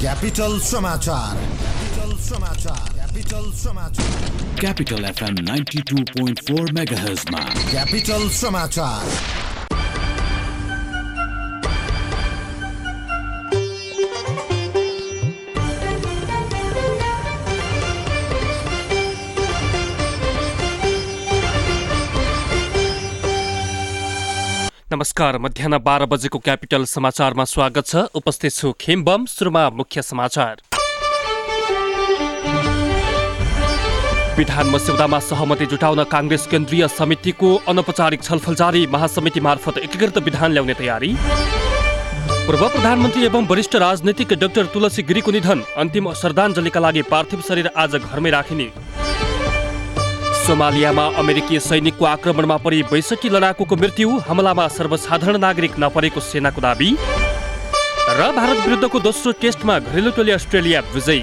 Capital समाचार Capital समाचार Capital समाचार Capital FM 92.4 MHz मा क्यापिटल समाचार नमस्कार मध्याह बाह्र बजेको क्यापिटल समाचारमा स्वागत छ। उपस्थित छु खेमबम सुरुमा मुख्य समाचार। विधान मस्यौदामा सहमति जुटाउन काङ्ग्रेस केन्द्रीय समितिको अनौपचारिक छलफल जारी। महासमिति मार्फत एकीकृत विधान ल्याउने तयारी। पूर्व प्रधानमन्त्री एवं वरिष्ठ राजनीतिक डाक्टर तुलसी गिरीको निधन। अन्तिम श्रद्धाञ्जलीका लागि पार्थिव शरीर आज घरमै राखिने। सोमालियामा अमेरिकी सैनिकको आक्रमणमा परि बैसठी लडाकुको मृत्यु हमलामा सर्वसाधारण नागरिक नपरेको सेनाको दावी र भारत विरुद्धको दोस्रो टेस्टमा घरेलु टोली अस्ट्रेलिया विजयी।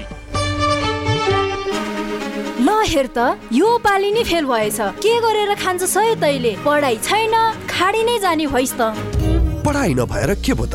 ल हेर त यो पालि नै फेल भएछ। के गरेर खान्छ सय तैले? पढाइ छैन खाडी नै जाने भइस् त। पढाइ नभएर के भो त?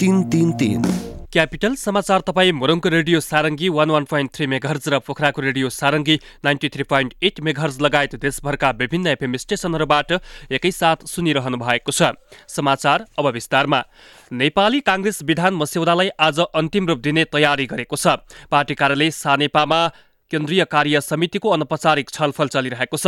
तिन तिन तिन। क्यापिटल समाचार तपाईँ मुरुङको radio Sarangi one one point three megahertz र पोखराको radio Sarangi ninety three point eight megahertz लगायत देशभरका विभिन्न एफएम स्टेशनहरूबाट एकैसाथ सुनिरहनु भएको छ। समाचार अब विस्तारमा। नेपाली काङ्ग्रेस विधान मस्यौदालाई आज अन्तिम रूप दिने तयारी गरेको छ। पार्टी कार्यालय सानेपामा केन्द्रीय कार्य समितिको अनौपचारिक छलफल चलिरहेको छ।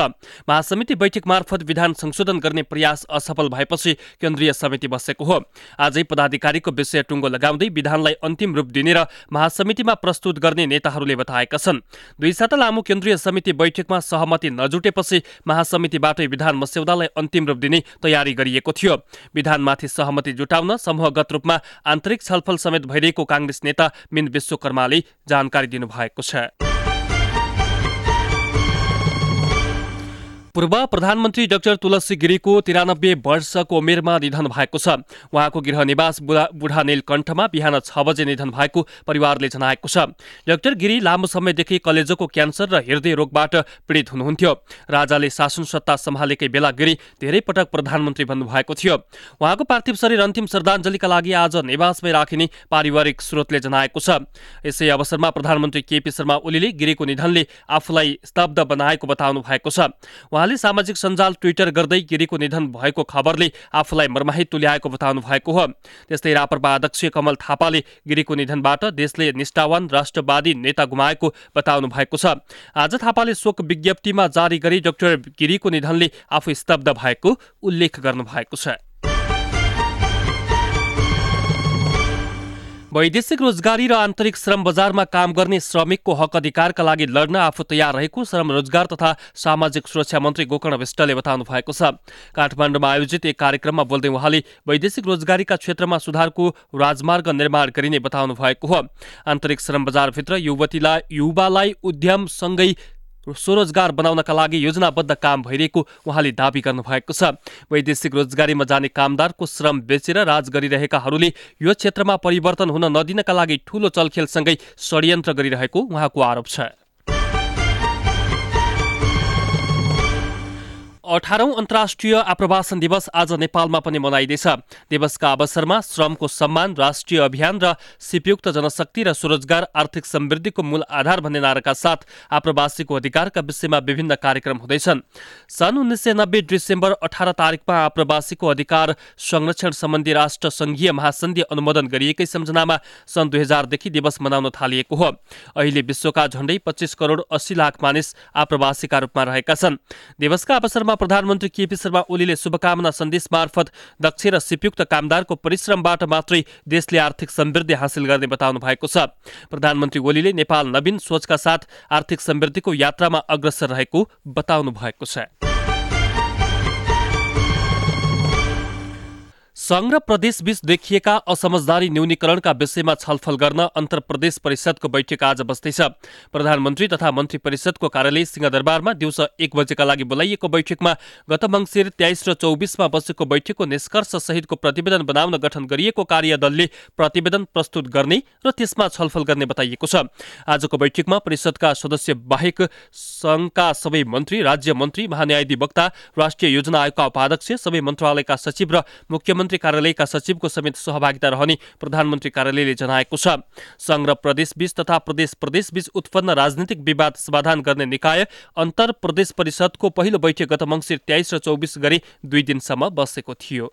महासमिति बैठक मार्फत विधान संशोधन गर्ने प्रयास असफल भएपछि केन्द्रीय समिति बसेको हो। आजै पदाधिकारीको विषय टुङ्गो लगाउँदै विधानलाई अन्तिम रूप दिने र महासमितिमा प्रस्तुत गर्ने नेताहरूले बताएका छन्। दुई साता लामो केन्द्रीय समिति बैठकमा सहमति नजुटेपछि महासमितिबाटै विधान मस्यौदालाई अन्तिम रूप दिने तयारी गरिएको थियो। विधानमाथि सहमति जुटाउन समूहगत रूपमा आन्तरिक छलफल समेत भइरहेको काङ्ग्रेस नेता मिन विश्वकर्माले जानकारी दिनुभएको छ। पूर्व प्रधानमन्त्री डाक्टर तुलसी गिरीको तिरानब्बे वर्षको उमेरमा निधन भएको छ। उहाँको गृह निवास बुढा नीलकण्ठमा बिहान छ बजे निधन भएको परिवारले जनाएको छ। डाक्टर गिरी लामो समयदेखि कलेजोको क्यान्सर र हृदय रोगबाट पीडित हुनुहुन्थ्यो। राजाले शासन सत्ता सम्हालेकै बेला गिरी धेरै पटक प्रधानमन्त्री बन्नुभएको थियो। उहाँको पार्थिव शरीर अन्तिम श्रद्धाञ्जलीका लागि आज निवासमै राखिने पारिवारिक स्रोतले जनाएको छ। यसै अवसरमा प्रधानमन्त्री केपी शर्मा ओलीले गिरीको निधनले आफूलाई स्तब्ध बनाएको बताउनु भएको छ। उहाँले सामाजिक सञ्जाल ट्विटर गर्दै गिरीको निधन भएको खबरले आफूलाई मर्माहित तुल्याएको बताउनु भएको हो। त्यस्तै राप्रपा अध्यक्ष कमल थापाले गिरीको निधनबाट देशले निष्ठावान राष्ट्रवादी नेता गुमाएको बताउनु भएको छ। आज थापाले शोक विज्ञप्तिमा जारी गरी डाक्टर गिरीको निधनले आफू स्तब्ध भएको उल्लेख गर्नु भएको छ। वैदेशिक रोजगारी र आन्तरिक श्रम बजारमा काम गर्ने श्रमिकको हक अधिकारका लागि लड्न आफू तयार रहेको श्रम रोजगार तथा सामाजिक सुरक्षा मन्त्री गोकर्ण विष्टले बताउनु भएको छ। काठमाडौँमा आयोजित एक कार्यक्रममा बोल्दै उहाँले वैदेशिक रोजगारीका क्षेत्रमा सुधारको राजमार्ग निर्माण गरिने बताउनु भएको हो। आन्तरिक श्रम बजारभित्र युवतीलाई युवालाई उद्यमसँगै स्वरोजगार बनाउनका लागि योजनाबद्ध काम भइरहेको उहाँले दावी गर्नुभएको छ। वैदेशिक रोजगारीमा जाने कामदारको श्रम बेचेर राज गरिरहेकाहरूले यो क्षेत्रमा परिवर्तन हुन नदिनका लागि ठूलो चलखेलसँगै षड्यन्त्र गरिरहेको उहाँको आरोप छ। अठारौं अन्तर्राष्ट्रिय आप्रवासन दिवस आज नेपालमा पनि मनाइँदैछ। दिवसका अवसरमा श्रमको सम्मान राष्ट्रिय अभियान र सिपयुक्त जनशक्ति र स्वरोजगार आर्थिक समृद्धिको मूल आधार भन्ने नाराका साथ आप्रवासीको अधिकारका विषयमा विभिन्न कार्यक्रम हुँदैछन्। सन् उन्नाइस सय नब्बे डिसेम्बर अठार तारिकमा आप्रवासीको अधिकार संरक्षण सम्बन्धी राष्ट्र संघीय महासन्धि अनुमोदन गरिएकै सम्झनामा सन् दुई हजारदेखि दिवस मनाउन थालिएको हो। अहिले विश्वका झण्डै पच्चिस करोड अस्सी लाख मानिस आप्रवासीका रूपमा रहेका छन्। दिवसका अवसरमा प्रधानमन्त्री केपी शर्मा ओलीले शुभकामना सन्देश मार्फत दक्ष र सिपयुक्त कामदारको परिश्रमबाट मात्रै देशले आर्थिक समृद्धि हासिल गर्ने बताउनु भएको छ। प्रधानमन्त्री ओलीले नेपाल नवीन सोचका साथ आर्थिक समृद्धिको यात्रामा अग्रसर रहेको बताउनु भएको छ। सङ्घ र प्रदेशबीच देखिएका असमझदारी न्यूनीकरणका विषयमा छलफल गर्न अन्तर प्रदेश परिषदको बैठक आज बस्दैछ। प्रधानमन्त्री तथा मन्त्री परिषदको कार्यालय सिंहदरबारमा दिउँसो एक बजेका लागि बोलाइएको बैठकमा गत मङ्सिर तेइस र चौबिसमा बसेको बैठकको निष्कर्ष सहितको प्रतिवेदन बनाउन गठन गरिएको कार्यदलले प्रतिवेदन प्रस्तुत गर्ने र त्यसमा छलफल गर्ने बताइएको छ। आजको बैठकमा परिषदका सदस्य बाहेक सङ्घका सबै मन्त्री राज्य मन्त्री महान्यायाधिवक्ता राष्ट्रिय योजना आयोगका उपाध्यक्ष सबै मन्त्रालयका सचिव र मुख्यमन्त्री प्रधानमन्त्री कार्यालयका सचिवको समेत सहभागिता रहने प्रधानमन्त्री कार्यालयले जनाएको छ। सङ्घ र प्रदेशबीच तथा प्रदेश प्रदेशबीच उत्पन्न राजनीतिक विवाद समाधान गर्ने निकाय अन्तर प्रदेश परिषदको पहिलो बैठक गत मङ्सिर तेइस र चौबिस गरी दुई दिनसम्म बसेको थियो।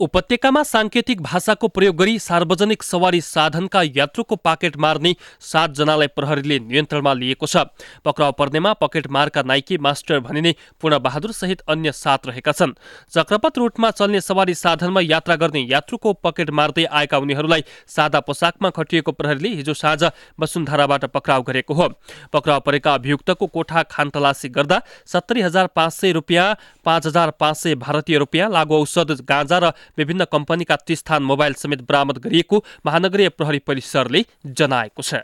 उपत्यकामा साङ्केतिक भाषाको प्रयोग गरी सार्वजनिक सवारी साधनका यात्रुको पाकेट मार्ने सातजनालाई प्रहरीले नियन्त्रणमा लिएको छ। पक्राउ पर्नेमा पकेट मारका नाइकी मास्टर भनिने पूर्णबहादुर सहित अन्य सात रहेका छन्। चक्रपथ रूटमा चल्ने सवारी साधनमा यात्रा गर्ने यात्रुको पकेट मार्दै आएका उनीहरूलाई सादा पोसाकमा खटिएको प्रहरीले हिजो साँझ वसुन्धराबाट पक्राउ गरेको हो। पक्राउ परेका अभियुक्तको कोठा खानतलासी गर्दा सत्तरी हजार पाँच सय रुपियाँ पाँच हजार पाँच सय भारतीय रुपियाँ लागु औषध गाँजा र विभिन्न कम्पनीका स्थान मोबाइल समेत बरामद गरिएको महानगरीय प्रहरी परिसरले जनाएको छ।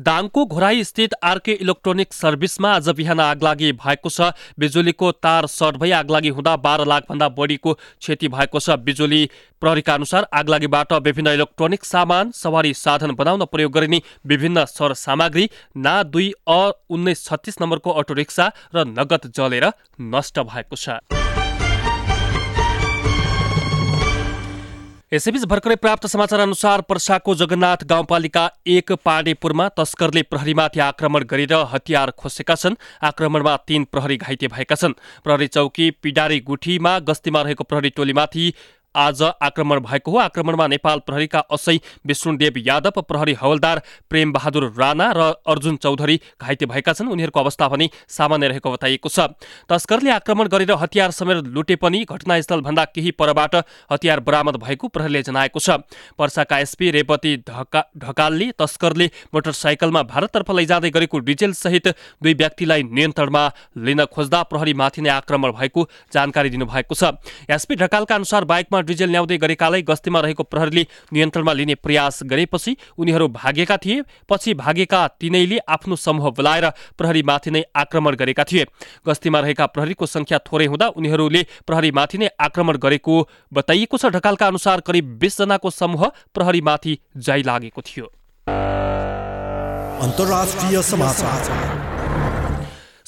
दाङको घोराई स्थित आरके इलेक्ट्रोनिक सर्भिसमा आज बिहान आगलागी भएको छ। बिजुलीको तार सर्ट भई आगलागी हुँदा बाह्र लाखभन्दा बढीको क्षति भएको छ। बिजुली प्रहरीका अनुसार आगलागीबाट विभिन्न इलेक्ट्रोनिक सामान सवारी साधन बनाउन प्रयोग गरिने विभिन्न सर सामग्री ना दुई अ उन्नाइस छत्तिस नम्बरको अटो रिक्सा र नगद जलेर नष्ट भएको छ। यसैबीच भर्खरै प्राप्त समाचार अनुसार पर्साको जगन्नाथ गाउँपालिका एक पाण्डेपुरमा तस्करले प्रहरीमाथि आक्रमण गरेर हतियार खोसेका छन्। आक्रमणमा तीन प्रहरी घाइते भएका छन्। प्रहरी चौकी पिडारी गुठीमा गस्तीमा रहेको प्रहरी टोलीमाथि आज आक्रमण भएको हो। आक्रमणमा नेपाल प्रहरीका असै विष्णुदेव यादव प्रहरी हवलदार प्रेम बहादुर राणा र अर्जुन चौधरी घाइते भएका छन्। उनीहरूको अवस्था पनि सामान्य रहेको बताइएको छ। तस्करले आक्रमण गरेर हतियार समेत लुटे पनि घटनास्थलभन्दा केही परबाट हतियार बरामद भएको प्रहरीले जनाएको छ। पर्साका एसपी रेवती ढकालले तस्करले मोटरसाइकलमा भारततर्फ लैजाँदै गरेको डिजेल सहित दुई व्यक्तिलाई नियन्त्रणमा लिन खोज्दा प्रहरीमाथि नै आक्रमण भएको जानकारी दिनुभएको छ। एसपी ढकालका अनुसार बाइकमा डिजेल ल्याउँदै गरेकालाई गस्तीमा रहेको प्रहरीले नियन्त्रणमा लिने प्रयास गरेपछि उनीहरू भागेका थिए। पछि भागेका तिनैले आफ्नो समूह बोलाएर प्रहरीमाथि नै आक्रमण गरेका थिए। गस्तीमा रहेका प्रहरीको संख्या थोरै हुँदा उनीहरूले प्रहरीमाथि नै आक्रमण गरेको बताइएको छ। ढकालका अनुसार करिब बिसजनाको समूह प्रहरीमाथि जाइ लागेको थियो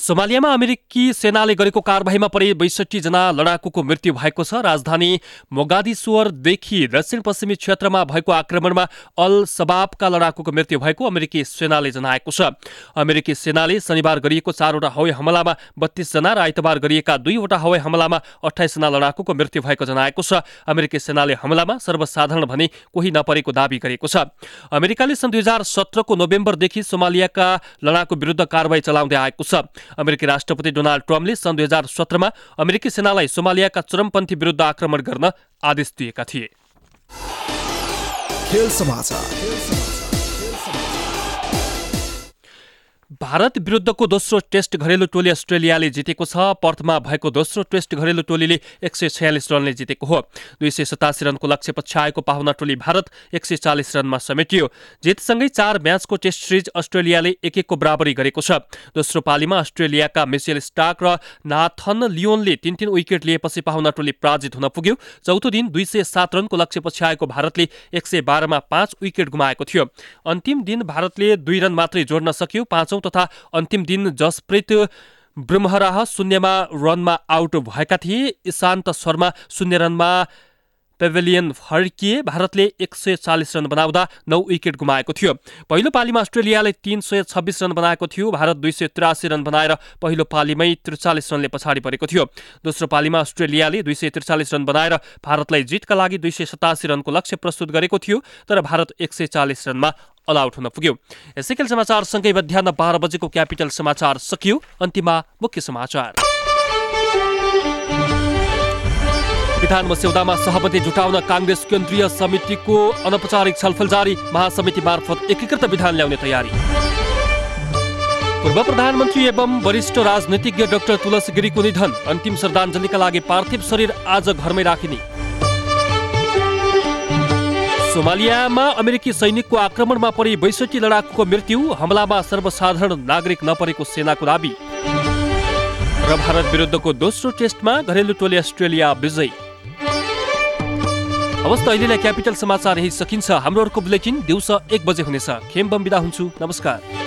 सोमालियामा अमेरिकी सेनाले गरेको कारवाहीमा परे जना लडाकुको मृत्यु भएको छ। राजधानी मोगादिसुवरदेखि दक्षिण पश्चिमी क्षेत्रमा भएको आक्रमणमा अल सबाबका लडाकुको मृत्यु भएको अमेरिकी सेनाले जनाएको छ। अमेरिकी सेनाले शनिबार गरिएको चारवटा हवाई हमलामा जना र आइतबार गरिएका दुईवटा हवाई हमलामा अठाइसजना लडाकुको मृत्यु भएको जनाएको छ। अमेरिकी सेनाले हमलामा सर्वसाधारण भने कोही नपरेको दावी गरेको छ। अमेरिकाले सन् दुई हजार सत्रको नोभेम्बरदेखि सोमालियाका लडाकु विरुद्ध कारवाही चलाउँदै आएको छ। अमेरिकी राष्ट्रपति डोनाल्ड ट्रम्पले सन् दुई हजार सत्रमा अमेरिकी सेनालाई सोमालियाका चरमपन्थी विरुद्ध आक्रमण गर्न आदेश दिएका थिए। भारत विरुद्धको दोस्रो टेस्ट घरेलु टोली अस्ट्रेलियाले जितेको छ। पर्थमा भएको दोस्रो टेस्ट घरेलु टोलीले एक सय छयालिस रनले जितेको हो। दुई सय सतासी रनको लक्ष्य पछ्याएको पाहुना टोली भारत एक सय चालिस रनमा समेटियो। जितसँगै चार म्याचको टेस्ट सिरिज अस्ट्रेलियाले एक एकको बराबरी गरेको छ। दोस्रो पालीमा अस्ट्रेलियाका मिसेल स्टाक र नाथन लियोनले तीन तीन विकेट लिएपछि पाहुना टोली पराजित हुन पुग्यो। चौथो दिन दुई सय सात रनको लक्ष्य पछ्याएको भारतले एक सय बाह्रमा पाँच विकेट गुमाएको थियो। अन्तिम दिन भारतले दुई रन मात्रै जोड्न सक्यो। पाँचौं तथा अन्तिम दिन जसप्रीत ब्रह्मराह शून्यमा रनमा आउट भएका थिए। इशान्त शर्मा शून्य रनमा पेभेलियन फर्किए भारतले एक सय चालिस रन बनाउँदा नौ विकेट गुमाएको थियो। पहिलो पालीमा अस्ट्रेलियाले तीन सय छब्बिस रन बनाएको थियो। भारत दुई सय त्रियासी रन बनाएर पहिलो पालीमै त्रिचालिस रनले पछाडि परेको थियो। दोस्रो पालीमा अस्ट्रेलियाले दुई सय त्रिचालिस रन बनाएर भारतलाई जितका लागि दुई सय सतासी रनको लक्ष्य प्रस्तुत गरेको थियो तर भारत एक सय चालिस रनमा अलआउट हुन पुग्यो। यसै खेल समाचारसँगै मध्याह बाह्र बजेको क्यापिटल समाचार सकियो। अन्तिममा मुख्य समाचार। विधान मस्यौदामा सहमति जुटाउन काङ्ग्रेस केन्द्रीय समितिको अनौपचारिक छलफल जारी। महासमिति मार्फत एकीकृत विधान ल्याउने तयारी। पूर्व प्रधानमन्त्री एवं वरिष्ठ राजनीतिज्ञ डाक्टर तुलसी गिरीको निधन। अन्तिम श्रद्धाञ्जलीका लागि पार्थिव शरीर आज घरमै राखिने। सोमालियामा अमेरिकी सैनिकको आक्रमणमा परि बैसठी लडाकुको मृत्यु हमलामा सर्वसाधारण नागरिक नपरेको सेनाको दावी र भारत विरुद्धको दोस्रो टेस्टमा घरेलु टोली अस्ट्रेलिया विजयी। हवस् त अहिलेलाई क्यापिटल समाचार यही सकिन्छ। हाम्रो अर्को बुलेटिन दिउँसो एक बजे हुनेछ। खेम बम बिदा हुन्छु। नमस्कार।